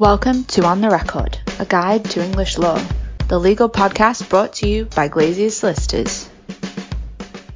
Welcome to On the Record, a guide to English law, the legal podcast brought to you by Glaziers Solicitors.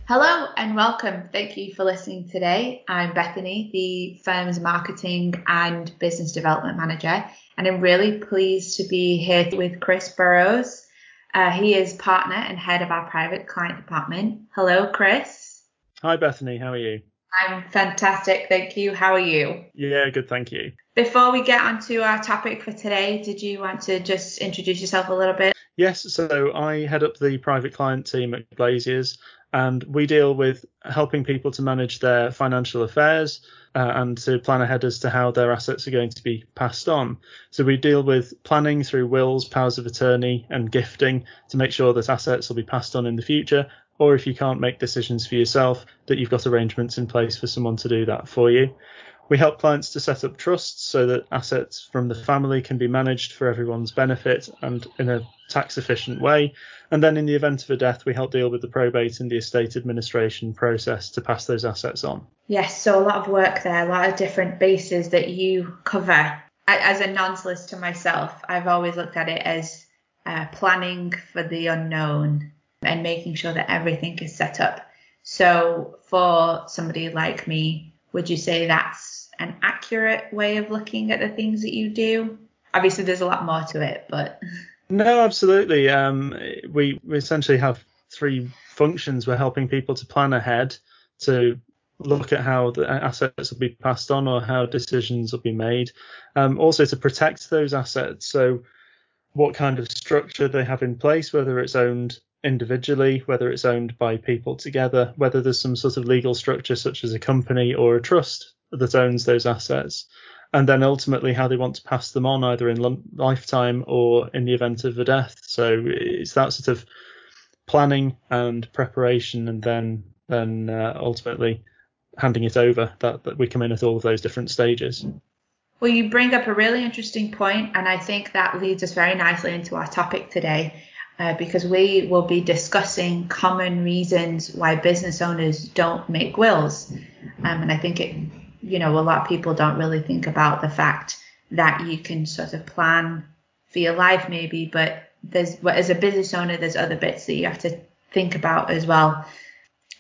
Hello and welcome. Thank you for listening today. I'm Bethany, the firm's marketing and business development manager, and I'm really pleased to be here with Chris Burrows. Uh, he is partner and head of our private client department. Hello, Chris. Hi, Bethany. How are you? I'm fantastic. Thank you. How are you? Yeah, good. Thank you. Before we get onto our topic for today, did you want to just introduce yourself a little bit? Yes, so I head up the private client team at Glaziers, and we deal with helping people to manage their financial affairs uh, and to plan ahead as to how their assets are going to be passed on. So we deal with planning through wills, powers of attorney, and gifting to make sure that assets will be passed on in the future, or if you can't make decisions for yourself, that you've got arrangements in place for someone to do that for you. We help clients to set up trusts so that assets from the family can be managed for everyone's benefit and in a tax efficient way. And then in the event of a death, we help deal with the probate and the estate administration process to pass those assets on. Yes, so a lot of work there, a lot of different bases that you cover. As a non solicitor myself, I've always looked at it as uh, planning for the unknown and making sure that everything is set up. So for somebody like me, would you say that's an accurate way of looking at the things that you do? Obviously, there's a lot more to it, but. No, absolutely. Um, we, we essentially have three functions. We're helping people to plan ahead, to look at how the assets will be passed on or how decisions will be made. Um, also to protect those assets. So what kind of structure they have in place, whether it's owned individually, whether it's owned by people together, whether there's some sort of legal structure such as a company or a trust that owns those assets, and then ultimately how they want to pass them on either in lifetime or in the event of a death. So it's that sort of planning and preparation, and then then uh, ultimately handing it over that, that we come in at all of those different stages. Well, you bring up a really interesting point, and I think that leads us very nicely into our topic today. Uh, because we will be discussing common reasons why business owners don't make wills. Um, and I think it you know, a lot of people don't really think about the fact that you can sort of plan for your life maybe, but there's as a business owner, there's other bits that you have to think about as well.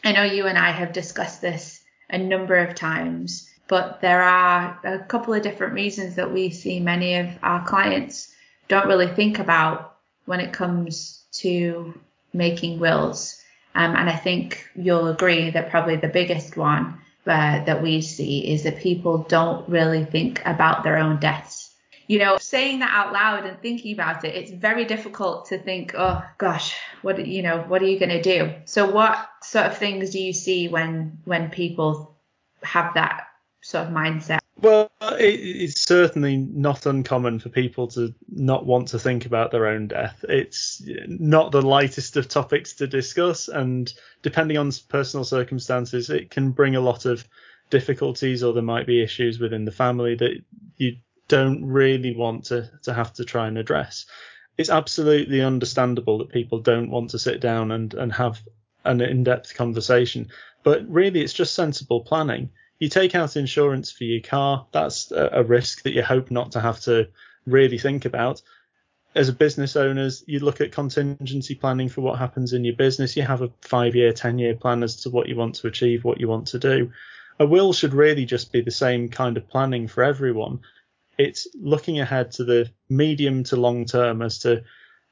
I know you and I have discussed this a number of times, but there are a couple of different reasons that we see many of our clients don't really think about when it comes to making wills. Um, and I think you'll agree that probably the biggest one uh, that we see is that people don't really think about their own deaths. You know, saying that out loud and thinking about it, it's very difficult to think, oh gosh, what you know, what are you going to do? So, what sort of things do you see when when people have that sort of mindset? Well, it's certainly not uncommon for people to not want to think about their own death. It's not the lightest of topics to discuss, and depending on personal circumstances, it can bring a lot of difficulties, or there might be issues within the family that you don't really want to, to have to try and address. It's absolutely understandable that people don't want to sit down and, and have an in depth conversation, but really it's just sensible planning you take out insurance for your car, that's a, risk that you hope not to have to really think about. As a business owners, you look at contingency planning for what happens in your business. You have a five year, 10 year plan as to what you want to achieve, what you want to do. A will should really just be the same kind of planning for everyone. It's looking ahead to the medium to long term as to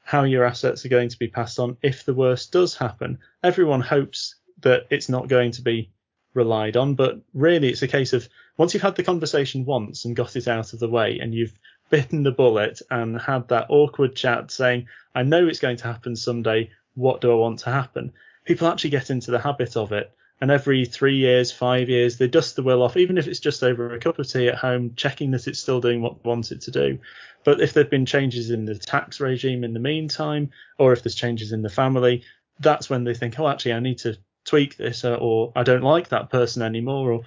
how your assets are going to be passed on if the worst does happen. Everyone hopes that it's not going to be relied on. But really, it's a case of once you've had the conversation once and got it out of the way, and you've bitten the bullet and had that awkward chat saying, I know it's going to happen someday. What do I want to happen? People actually get into the habit of it. And every three years, five years, they dust the will off, even if it's just over a cup of tea at home, checking that it's still doing what they want it to do. But if there have been changes in the tax regime in the meantime, or if there's changes in the family, that's when they think, oh, actually, I need to tweak this uh, or I don't like that person anymore or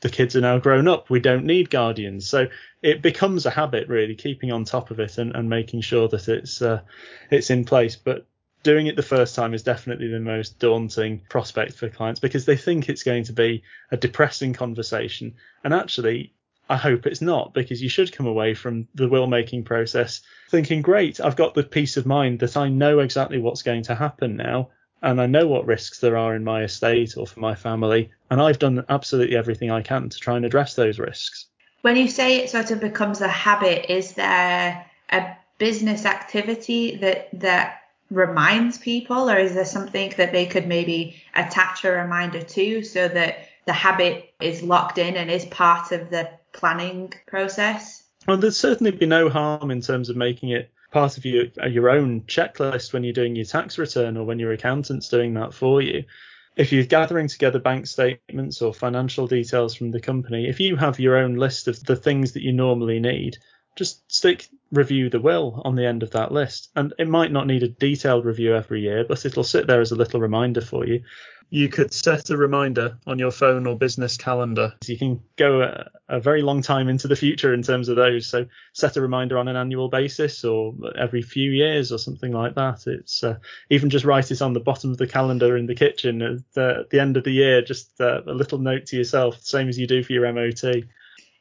the kids are now grown up. We don't need guardians. So it becomes a habit really keeping on top of it and, and making sure that it's uh, it's in place. But doing it the first time is definitely the most daunting prospect for clients because they think it's going to be a depressing conversation. And actually, I hope it's not because you should come away from the will making process thinking, great, I've got the peace of mind that I know exactly what's going to happen now and I know what risks there are in my estate or for my family, and I've done absolutely everything I can to try and address those risks. When you say it sort of becomes a habit, is there a business activity that that reminds people, or is there something that they could maybe attach a reminder to so that the habit is locked in and is part of the planning process? Well, there's certainly be no harm in terms of making it part of your your own checklist when you're doing your tax return or when your accountant's doing that for you. If you're gathering together bank statements or financial details from the company, if you have your own list of the things that you normally need, just stick review the will on the end of that list. And it might not need a detailed review every year, but it'll sit there as a little reminder for you you could set a reminder on your phone or business calendar. You can go a, a, very long time into the future in terms of those. So set a reminder on an annual basis or every few years or something like that. It's uh, even just write it on the bottom of the calendar in the kitchen at the, at the end of the year, just uh, a little note to yourself, same as you do for your MOT.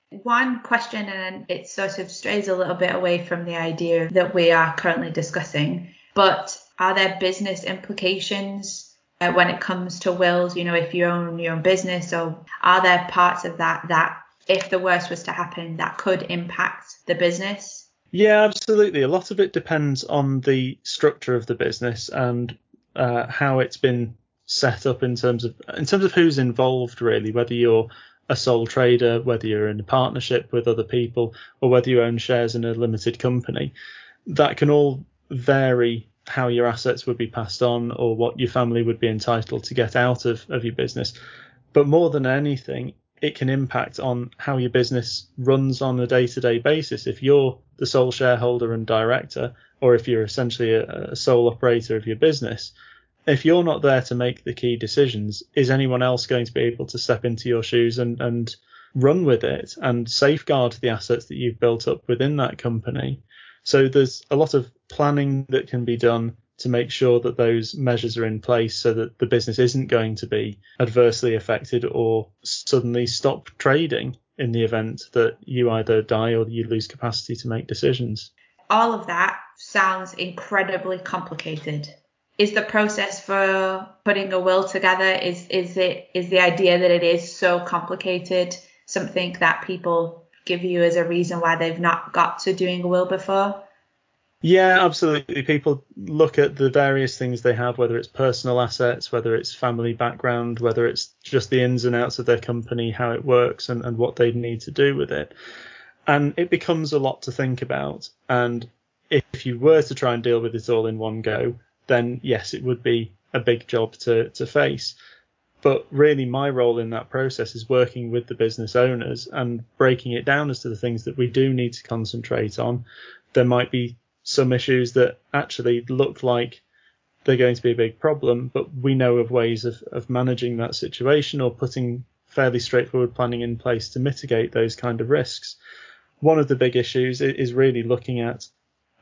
One question, and it sort of strays a little bit away from the idea that we are currently discussing, but are there business implications uh, when it comes to wills, you know, if you own your own business, or are there parts of that that, if the worst was to happen, that could impact the business? Yeah, absolutely. A lot of it depends on the structure of the business and uh, how it's been set up in terms of in terms of who's involved, really. Whether you're a sole trader, whether you're in a partnership with other people, or whether you own shares in a limited company, that can all vary how your assets would be passed on or what your family would be entitled to get out of, of your business. But more than anything, it can impact on how your business runs on a day to day basis. If you're the sole shareholder and director, or if you're essentially a, a, sole operator of your business, if you're not there to make the key decisions, is anyone else going to be able to step into your shoes and, and run with it and safeguard the assets that you've built up within that company? So there's a lot of planning that can be done to make sure that those measures are in place so that the business isn't going to be adversely affected or suddenly stop trading in the event that you either die or you lose capacity to make decisions. All of that sounds incredibly complicated. Is the process for putting a will together is is it is the idea that it is so complicated something that people give you as a reason why they've not got to doing a will before? Yeah, absolutely. People look at the various things they have, whether it's personal assets, whether it's family background, whether it's just the ins and outs of their company, how it works, and, and what they need to do with it. And it becomes a lot to think about. And if you were to try and deal with it all in one go, then yes, it would be a big job to, to face. But really, my role in that process is working with the business owners and breaking it down as to the things that we do need to concentrate on. There might be some issues that actually look like they're going to be a big problem, but we know of ways of, of managing that situation or putting fairly straightforward planning in place to mitigate those kind of risks. One of the big issues is really looking at,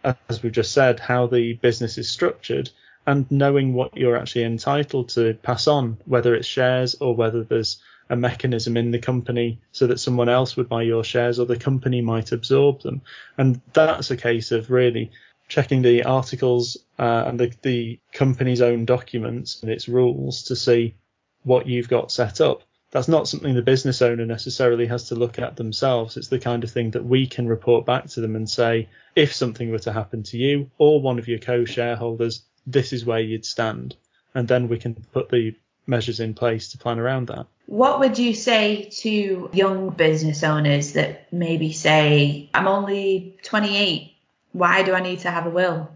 as we've just said, how the business is structured and knowing what you're actually entitled to pass on, whether it's shares or whether there's a mechanism in the company so that someone else would buy your shares or the company might absorb them. And that's a case of really checking the articles uh, and the, the company's own documents and its rules to see what you've got set up. That's not something the business owner necessarily has to look at themselves. It's the kind of thing that we can report back to them and say, if something were to happen to you or one of your co shareholders, this is where you'd stand. And then we can put the measures in place to plan around that. What would you say to young business owners that maybe say, I'm only 28, why do I need to have a will?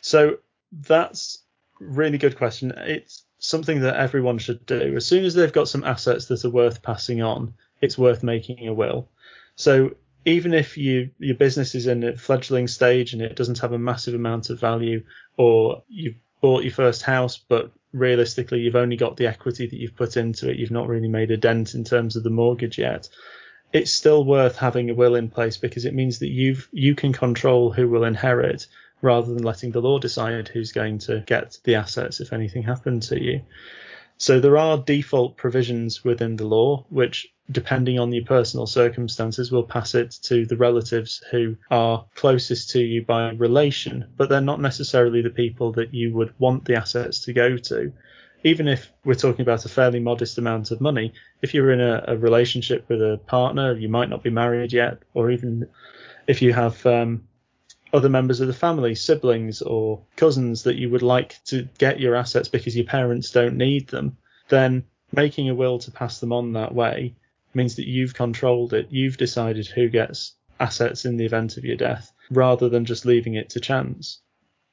So that's really good question. It's something that everyone should do. As soon as they've got some assets that are worth passing on, it's worth making a will. So even if you your business is in a fledgling stage and it doesn't have a massive amount of value, or you've bought your first house but realistically you've only got the equity that you've put into it, you've not really made a dent in terms of the mortgage yet. It's still worth having a will in place because it means that you've you can control who will inherit rather than letting the law decide who's going to get the assets if anything happened to you. So there are default provisions within the law which depending on your personal circumstances, will pass it to the relatives who are closest to you by relation, but they're not necessarily the people that you would want the assets to go to. Even if we're talking about a fairly modest amount of money, if you're in a, a relationship with a partner, you might not be married yet, or even if you have um, other members of the family, siblings or cousins that you would like to get your assets because your parents don't need them, then making a will to pass them on that way means that you've controlled it. You've decided who gets assets in the event of your death rather than just leaving it to chance.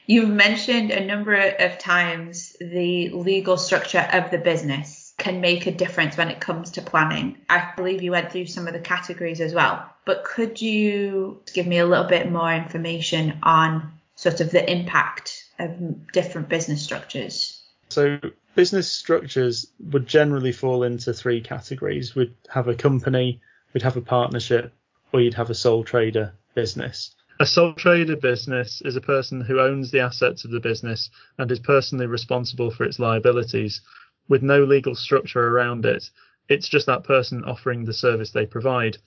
You've mentioned a number of times the legal structure of the business can make a difference when it comes to planning. I believe you went through some of the categories as well, but could you give me a little bit more information on sort of the impact of different business structures? So, business structures would generally fall into three categories. We'd have a company, we'd have a partnership, or you'd have a sole trader business. A sole trader business is a person who owns the assets of the business and is personally responsible for its liabilities with no legal structure around it. It's just that person offering the service they provide,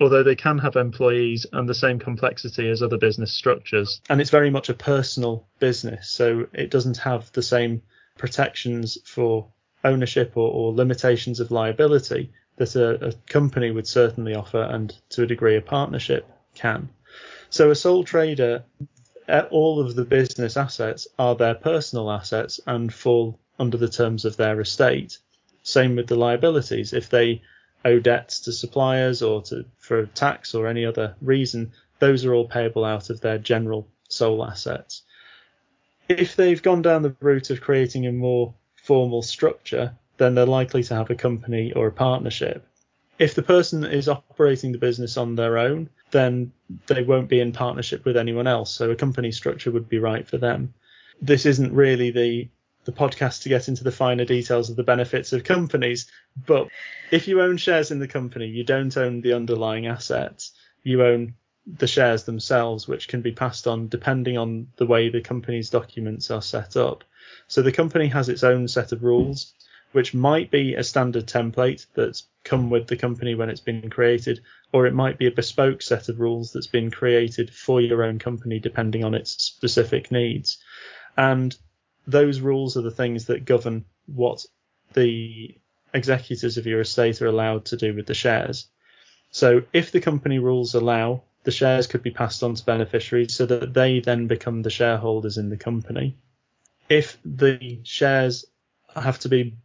although they can have employees and the same complexity as other business structures. And it's very much a personal business, so it doesn't have the same protections for ownership or, or limitations of liability that a, a company would certainly offer and to a degree a partnership can. So a sole trader, eh, all of the business assets are their personal assets and fall under the terms of their estate. Same with the liabilities. If they owe debts to suppliers or to for tax or any other reason, those are all payable out of their general sole assets if they've gone down the route of creating a more formal structure, then they're likely to have a company or a partnership. If the person is operating the business on their own, then they won't be in partnership with anyone else. So a company structure would be right for them. This isn't really the the podcast to get into the finer details of the benefits of companies, but if you own shares in the company, you don't own the underlying assets. You own the shares themselves, which can be passed on depending on the way the company's documents are set up. So the company has its own set of rules, which might be a standard template that's come with the company when it's been created, or it might be a bespoke set of rules that's been created for your own company depending on its specific needs. And those rules are the things that govern what the executors of your estate are allowed to do with the shares. So if the company rules allow the shares could be passed on to beneficiaries so that they then become the shareholders in the company. If the shares have to be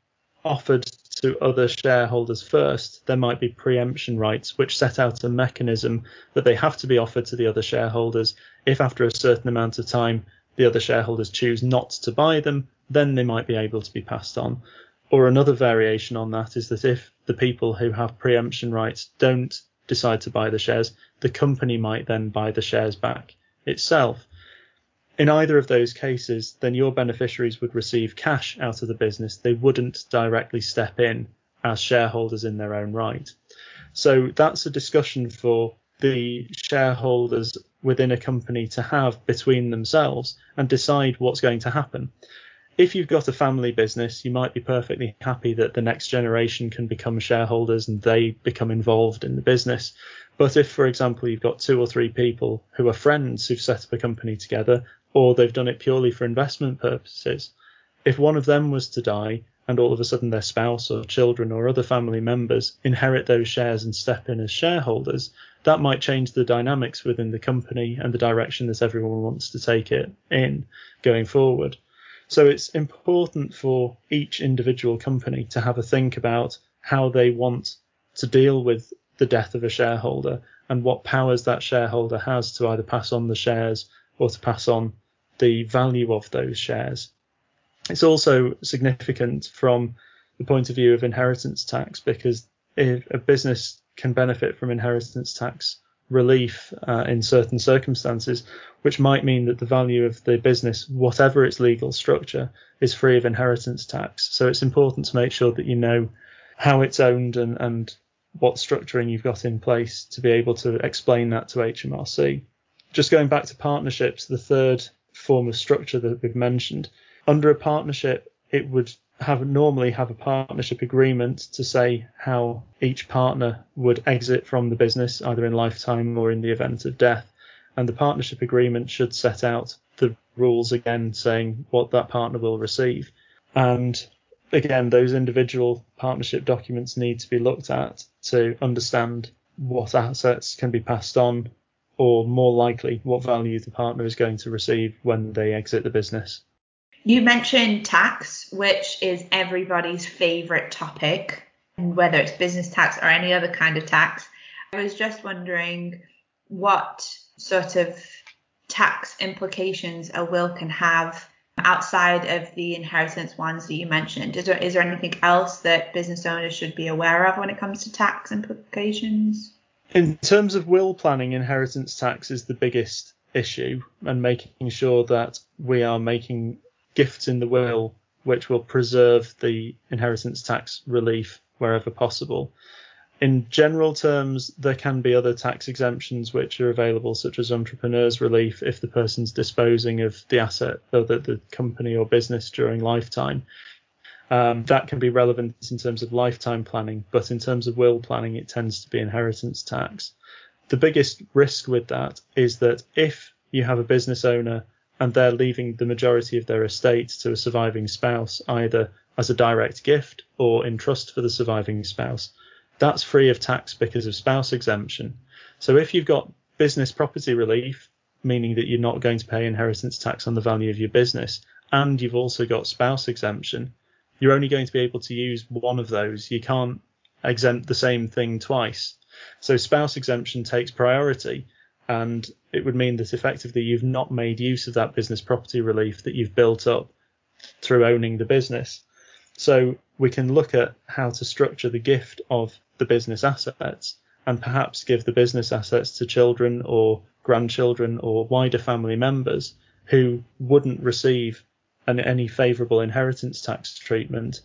offered to other shareholders first, there might be preemption rights, which set out a mechanism that they have to be offered to the other shareholders. If after a certain amount of time the other shareholders choose not to buy them, then they might be able to be passed on. Or another variation on that is that if the people who have preemption rights don't decide to buy the shares, the company might then buy the shares back itself. In either of those cases, then your beneficiaries would receive cash out of the business. They wouldn't directly step in as shareholders in their own right. So that's a discussion for the shareholders within a company to have between themselves and decide what's going to happen if you've got a family business, you might be perfectly happy that the next generation can become shareholders and they become involved in the business. But if, for example, you've got two or three people who are friends who've set up a company together, or they've done it purely for investment purposes, if one of them was to die and all of a sudden their spouse or children or other family members inherit those shares and step in as shareholders, that might change the dynamics within the company and the direction that everyone wants to take it in going forward. So it's important for each individual company to have a think about how they want to deal with the death of a shareholder and what powers that shareholder has to either pass on the shares or to pass on the value of those shares. It's also significant from the point of view of inheritance tax because if a business can benefit from inheritance tax relief uh, in certain circumstances, which might mean that the value of the business, whatever its legal structure, is free of inheritance tax. So it's important to make sure that you know how it's owned and, and what structuring you've got in place to be able to explain that to HMRC. Just going back to partnerships, the third form of structure that we've mentioned, under a partnership, it would have normally have a partnership agreement to say how each partner would exit from the business, either in lifetime or in the event of death. And the partnership agreement should set out the rules again, saying what that partner will receive. And again, those individual partnership documents need to be looked at to understand what assets can be passed on, or more likely, what value the partner is going to receive when they exit the business. You mentioned tax, which is everybody's favorite topic, and whether it's business tax or any other kind of tax. I was just wondering what sort of tax implications a will can have outside of the inheritance ones that you mentioned. Is there, is there anything else that business owners should be aware of when it comes to tax implications? In terms of will planning, inheritance tax is the biggest issue, and making sure that we are making gifts in the will which will preserve the inheritance tax relief wherever possible. In general terms, there can be other tax exemptions which are available, such as entrepreneur's relief if the person's disposing of the asset or the, the company or business during lifetime. Um, that can be relevant in terms of lifetime planning, but in terms of will planning, it tends to be inheritance tax. The biggest risk with that is that if you have a business owner and they're leaving the majority of their estate to a surviving spouse, either as a direct gift or in trust for the surviving spouse. That's free of tax because of spouse exemption. So if you've got business property relief, meaning that you're not going to pay inheritance tax on the value of your business, and you've also got spouse exemption, you're only going to be able to use one of those. You can't exempt the same thing twice. So spouse exemption takes priority and it would mean that effectively you've not made use of that business property relief that you've built up through owning the business. So we can look at how to structure the gift of the business assets and perhaps give the business assets to children or grandchildren or wider family members who wouldn't receive an, any favourable inheritance tax treatment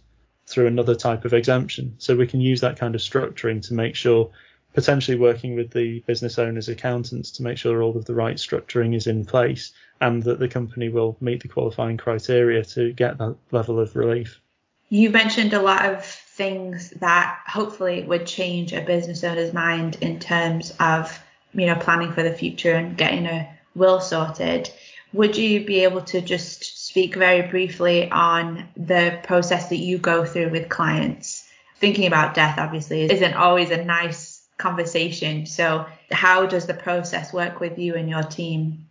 through another type of exemption. So we can use that kind of structuring to make sure potentially working with the business owners accountants to make sure all of the right structuring is in place and that the company will meet the qualifying criteria to get that level of relief. You mentioned a lot of things that hopefully would change a business owner's mind in terms of you know planning for the future and getting a will sorted. Would you be able to just speak very briefly on the process that you go through with clients? Thinking about death obviously isn't always a nice conversation. So, how does the process work with you and your team?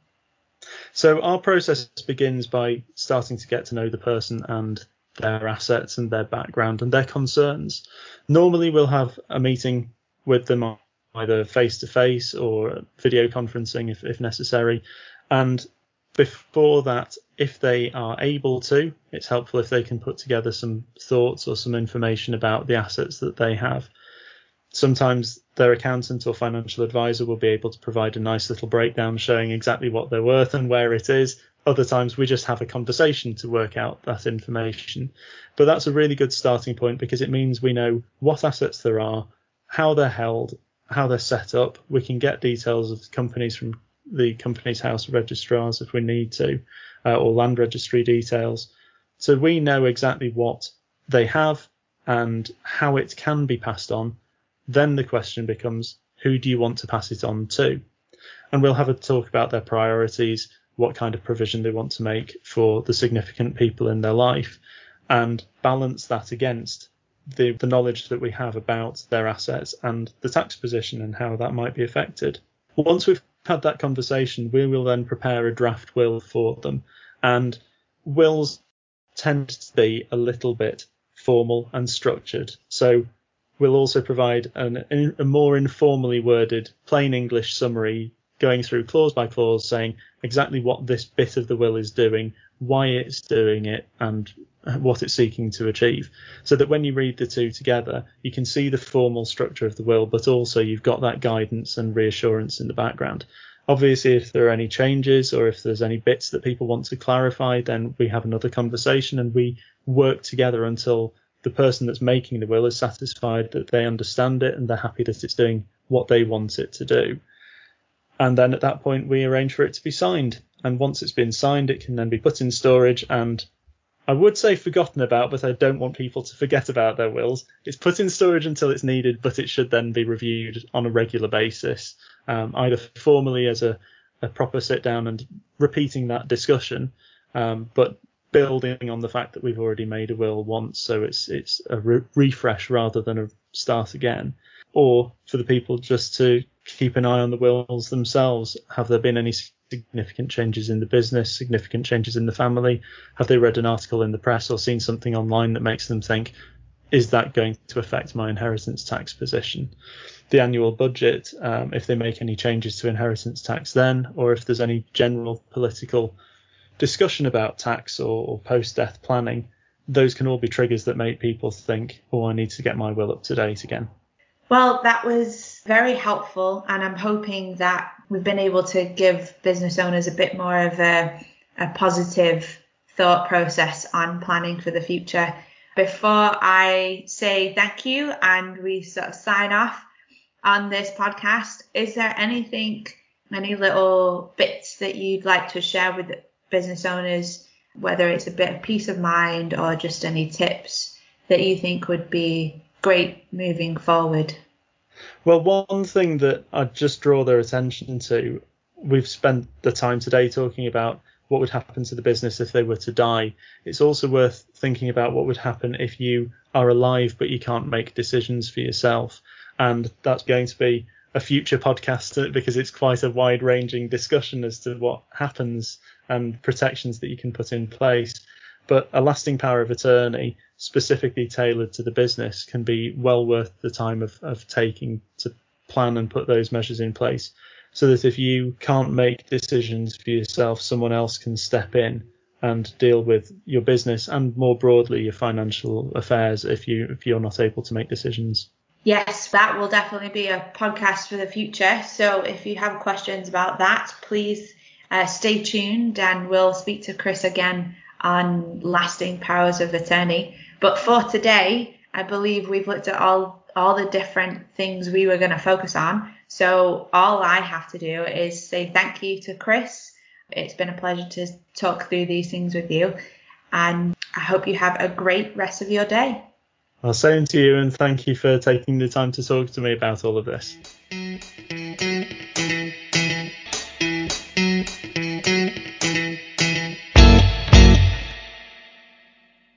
So, our process begins by starting to get to know the person and their assets and their background and their concerns. Normally, we'll have a meeting with them either face to face or video conferencing if, if necessary. And before that, if they are able to, it's helpful if they can put together some thoughts or some information about the assets that they have sometimes their accountant or financial advisor will be able to provide a nice little breakdown showing exactly what they're worth and where it is. Other times we just have a conversation to work out that information. But that's a really good starting point because it means we know what assets there are, how they're held, how they're set up. We can get details of companies from the Companies House registrars if we need to, uh, or land registry details. So we know exactly what they have and how it can be passed on then the question becomes, who do you want to pass it on to? And we'll have a talk about their priorities, what kind of provision they want to make for the significant people in their life, and balance that against the, the knowledge that we have about their assets and the tax position and how that might be affected. Once we've had that conversation, we will then prepare a draft will for them. And wills tend to be a little bit formal and structured. So we'll also provide an, a more informally worded, plain English summary going through clause by clause saying exactly what this bit of the will is doing, why it's doing it, and uh, what it's seeking to achieve. So that when you read the two together, you can see the formal structure of the will, but also you've got that guidance and reassurance in the background. Obviously, if there are any changes or if there's any bits that people want to clarify, then we have another conversation and we work together until the person that's making the will is satisfied that they understand it and they're happy that it's doing what they want it to do. And then at that point, we arrange for it to be signed. And once it's been signed, it can then be put in storage and I would say forgotten about, but I don't want people to forget about their wills. It's put in storage until it's needed, but it should then be reviewed on a regular basis, um, either formally as a, a, proper sit down and repeating that discussion, um, but building on the fact that we've already made a will once, so it's it's a re- refresh rather than a start again, or for the people just to keep an eye on the wills themselves. Have there been any significant changes in the business, significant changes in the family? Have they read an article in the press or seen something online that makes them think, is that going to affect my inheritance tax position? The annual budget, um, if they make any changes to inheritance tax then, or if there's any general political discussion about tax or, or post death planning, those can all be triggers that make people think, oh, I need to get my will up to date again. Well, that was very helpful, and I'm hoping that we've been able to give business owners a bit more of a, a positive thought process on planning for the future. Before I say thank you and we sort of sign off on this podcast, is there anything, any little bits that you'd like to share with business owners, whether it's a bit of peace of mind or just any tips that you think would be great moving forward? Well, one thing that I'd just draw their attention to, we've spent the time today talking about what would happen to the business if they were to die. It's also worth thinking about what would happen if you are alive but you can't make decisions for yourself. And that's going to be a future podcast uh, because it's quite a wide ranging discussion as to what happens and protections that you can put in place. But a lasting power of attorney, specifically tailored to the business, can be well worth the time of, of taking to plan and put those measures in place so that if you can't make decisions for yourself, someone else can step in and deal with your business and more broadly your financial affairs if you if you're not able to make decisions. Yes, that will definitely be a podcast for the future. So if you have questions about that, please uh, stay tuned and we'll speak to Chris again on lasting powers of attorney. But for today, I believe we've looked at all all the different things we were going to focus on. So all I have to do is say thank you to Chris. It's been a pleasure to talk through these things with you, and I hope you have a great rest of your day. Well, same to you, and thank you for taking the time to talk to me about all of this.